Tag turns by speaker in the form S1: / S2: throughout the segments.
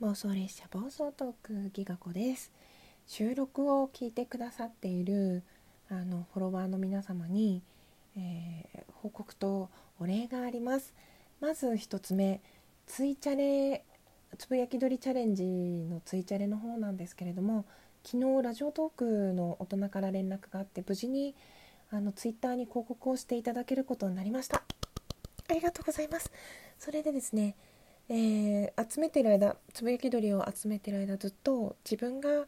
S1: 妄想列車暴走トークギガ子です。収録を聞いてくださっているあのフォロワーの皆様に、えー、報告とお礼があります。まず1つ目ツイチャレつぶやき撮りチャレンジのツイチャレの方なんですけれども昨日ラジオトークの大人から連絡があって無事にあのツイッターに広告をしていただけることになりました。ありがとうございます。それでですねえー、集めてる間つぶやき鳥を集めてる間ずっと自分が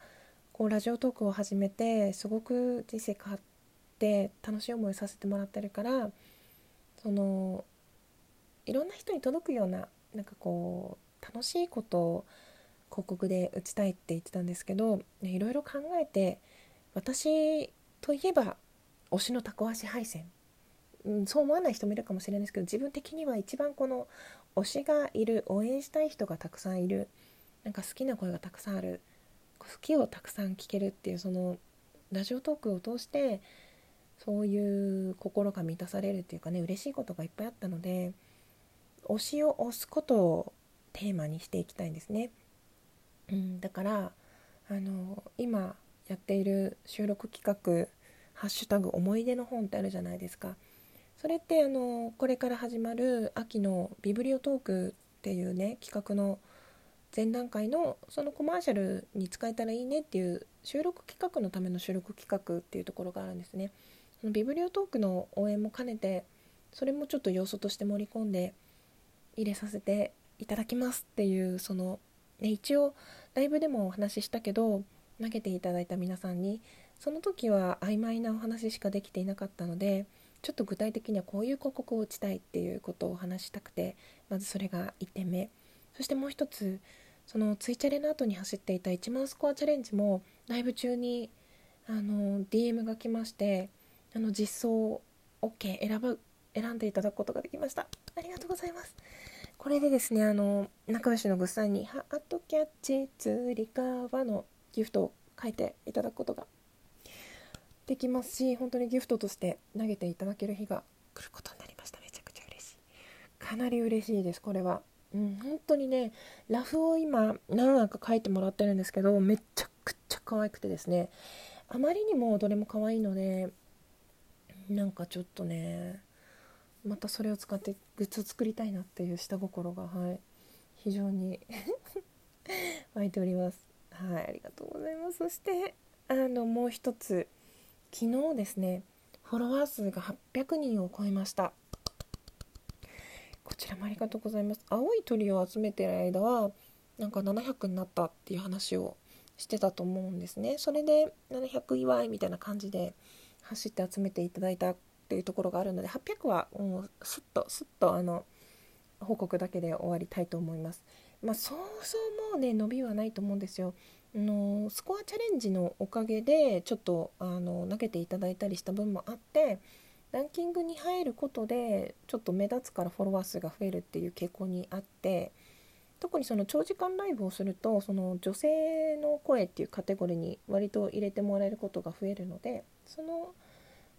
S1: こうラジオトークを始めてすごく人生変わって楽しい思いさせてもらってるからそのいろんな人に届くようななんかこう楽しいことを広告で打ちたいって言ってたんですけどいろいろ考えて私といえば推しのタコ足配線うん、そう思わない人もいるかもしれないですけど自分的には一番この推しがいる応援したい人がたくさんいるなんか好きな声がたくさんある好きをたくさん聞けるっていうそのラジオトークを通してそういう心が満たされるっていうかね嬉しいことがいっぱいあったので推しを推すことをテーマにしていきたいんですね。うん、だからあの今やっている収録企画「ハッシュタグ思い出の本」ってあるじゃないですか。それってあのこれから始まる秋のビブリオトークっていうね企画の前段階のそのコマーシャルに使えたらいいねっていう収録企画のための収録企画っていうところがあるんですね。そのビブリオトークの応援も兼ねてそれもちょっと要素として盛り込んで入れさせていただきますっていうその、ね、一応ライブでもお話ししたけど投げていただいた皆さんにその時は曖昧なお話しかできていなかったのでちょっと具体的にはこういう広告を打ちたいっていうことを話したくてまずそれが1点目。そしてもう一つそのツイチャレの後に走っていた1万スコアチャレンジもライブ中にあの DM が来ましてあの実装 OK 選ぶ選んでいただくことができました。ありがとうございます。これでですねあの仲良しのぐっさんに「ハートキャッチ釣り革」のギフトを書いていただくことができますし本当にギフトとして投げていただける日が来ることになりました。めちゃくちゃ嬉しい。かなり嬉しいですこれは。うん本当にねラフを今何枚か書いてもらってるんですけどめちゃくちゃ可愛くてですね。あまりにもどれも可愛いのでなんかちょっとねまたそれを使ってグッズを作りたいなっていう下心がはい非常に 湧いております。はいありがとうございます。そしてあのもう一つ。昨日ですねフォロワー数が800人を超えました。こちらもありがとうございます。青い鳥を集めてる間はなんか700になったっていう話をしてたと思うんですね。それで700祝いみたいな感じで走って集めていただいたっていうところがあるので800はもうスッとスッとあの報告だけで終わりたいと思います。まあそうそうもうね伸びはないと思うんですよ。のスコアチャレンジのおかげでちょっとあの投げていただいたりした分もあってランキングに入ることでちょっと目立つからフォロワー数が増えるっていう傾向にあって特にその長時間ライブをするとその女性の声っていうカテゴリーに割と入れてもらえることが増えるのでその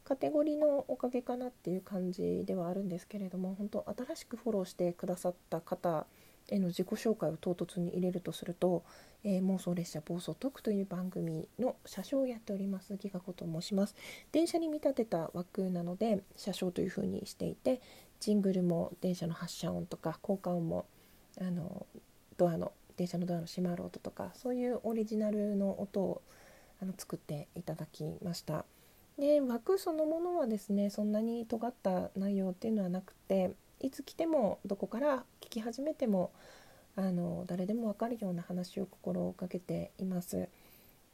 S1: カテゴリーのおかげかなっていう感じではあるんですけれども本当新しくフォローしてくださった方への自己紹介を唐突に入れるとするとえー、妄想列車暴走特という番組の車掌をやっておりますギガ子と申します。電車に見立てた枠なので車掌という風にしていてジングルも電車の発車音とか効果音もあのドアの電車のドアの閉まる音とかそういうオリジナルの音をあの作っていただきました。で枠そのものはですねそんなに尖った内容っていうのはなくていつ来てもどこから聞き始めてもあの誰でも分かるような話を心がけています。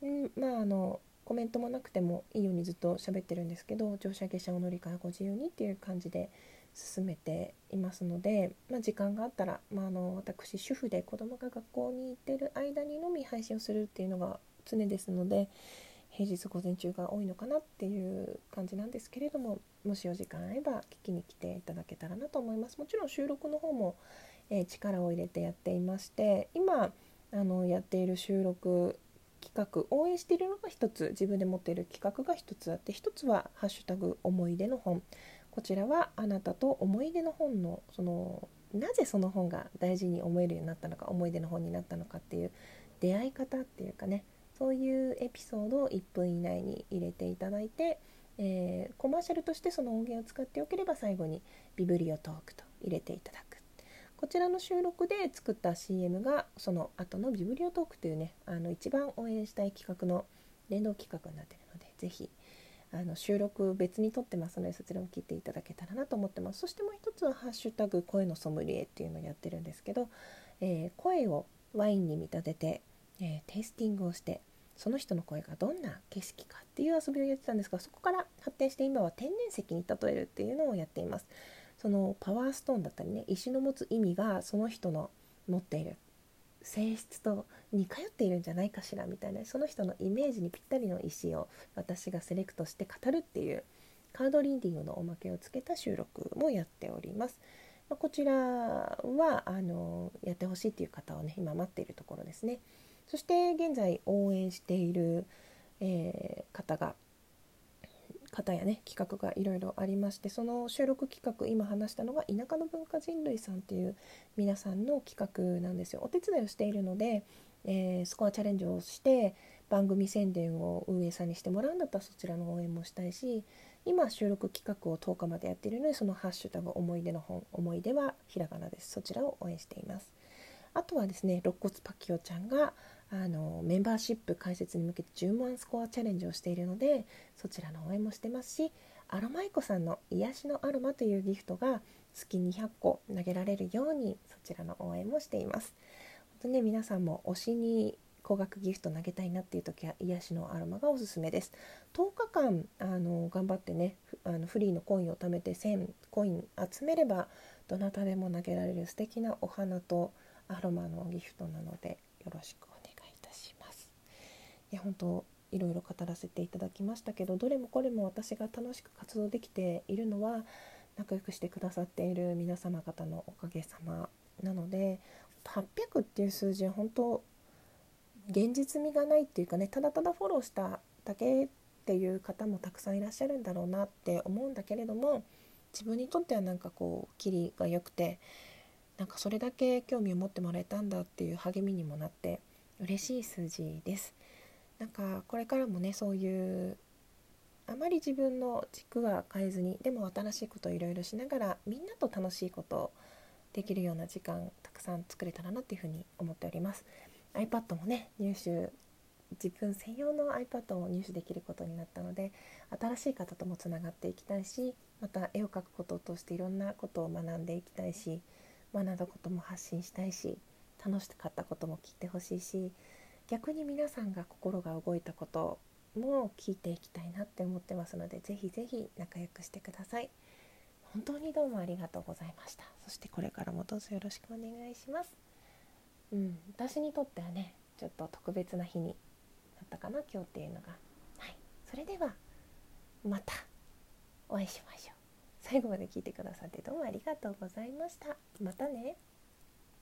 S1: んまああのコメントもなくてもいいようにずっと喋ってるんですけど乗車下車お乗り換えご自由にっていう感じで進めていますので、まあ、時間があったら、まあ、あの私主婦で子供が学校に行ってる間にのみ配信をするっていうのが常ですので平日午前中が多いのかなっていう感じなんですけれどももしお時間あれば聞きに来ていただけたらなと思います。もちろん収録の方もえー、力を入れてやっていまして今あのやっている収録企画応援しているのが一つ自分で持っている企画が一つあって一つは「ハッシュタグ思い出の本」こちらはあなたと思い出の本のそのなぜその本が大事に思えるようになったのか思い出の本になったのかっていう出会い方っていうかねそういうエピソードを1分以内に入れていただいて、えー、コマーシャルとしてその音源を使ってよければ最後にビブリオトークと入れていただく。こちらの収録で作った CM がその後のビブリオトークというねあの一番応援したい企画の連動企画になっているので是非あの収録別に撮ってますのでそちらも聞いていただけたらなと思ってます。そしてもう一つは「ハッシュタグ声のソムリエ」っていうのをやってるんですけど、えー、声をワインに見立てて、えー、テイスティングをしてその人の声がどんな景色かっていう遊びをやってたんですがそこから発展して今は天然石に例えるっていうのをやっていますそのパワーストーンだったりね石の持つ意味がその人の持っている性質と似通っているんじゃないかしらみたいなその人のイメージにぴったりの石を私がセレクトして語るっていうカードリーディングのおまけをつけた収録もやっております。ま、こちらはあのやってほしいっていう方をね今待っているところですね。そして現在応援している、えー、方が方やね企画がいろいろありましてその収録企画今話したのが田舎の文化人類さんっていう皆さんの企画なんですよ。お手伝いをしているので、えー、スコアチャレンジをして番組宣伝を運営さんにしてもらうんだったらそちらの応援もしたいし今収録企画を10日までやっているのでそのハッシュタグ思い出の本思い出はひらがなです。そちらを応援しています。あとはですね肋骨パキオちゃんがあのメンバーシップ開設に向けて10万スコアチャレンジをしているのでそちらの応援もしてますしアロマイコさんの癒しのアロマというギフトが月200個投げられるようにそちらの応援もしています。本当ね皆さんも推しに高額ギフト投げたいなっていう時は癒しのアロマがおすすめです。10日間あの頑張ってねあのフリーのコインを貯めて1000コイン集めればどなたでも投げられる素敵なお花とアロマのギフトなのでよろしくおいや本当いろいろ語らせていただきましたけどどれもこれも私が楽しく活動できているのは仲良くしてくださっている皆様方のおかげさまなので800っていう数字は本当現実味がないっていうかねただただフォローしただけっていう方もたくさんいらっしゃるんだろうなって思うんだけれども自分にとってはなんかこうキリが良くてなんかそれだけ興味を持ってもらえたんだっていう励みにもなって嬉しい数字です。なんかこれからもねそういうあまり自分の軸は変えずにでも新しいことをいろいろしながらみんなと楽しいことをできるような時間たくさん作れたらなっていうふうに思っております。iPad もね入手自分専用の iPad を入手できることになったので新しい方ともつながっていきたいしまた絵を描くことを通していろんなことを学んでいきたいし学んだことも発信したいし楽しかったことも聞いてほしいし逆に皆さんが心が動いたことも聞いていきたいなって思ってますのでぜひぜひ仲良くしてください。本当にどうもありがとうございました。そしてこれからもどうぞよろしくお願いします。うん私にとってはねちょっと特別な日になったかな今日っていうのが。はい。それではまたお会いしましょう。最後まで聞いてくださってどうもありがとうございました。またね。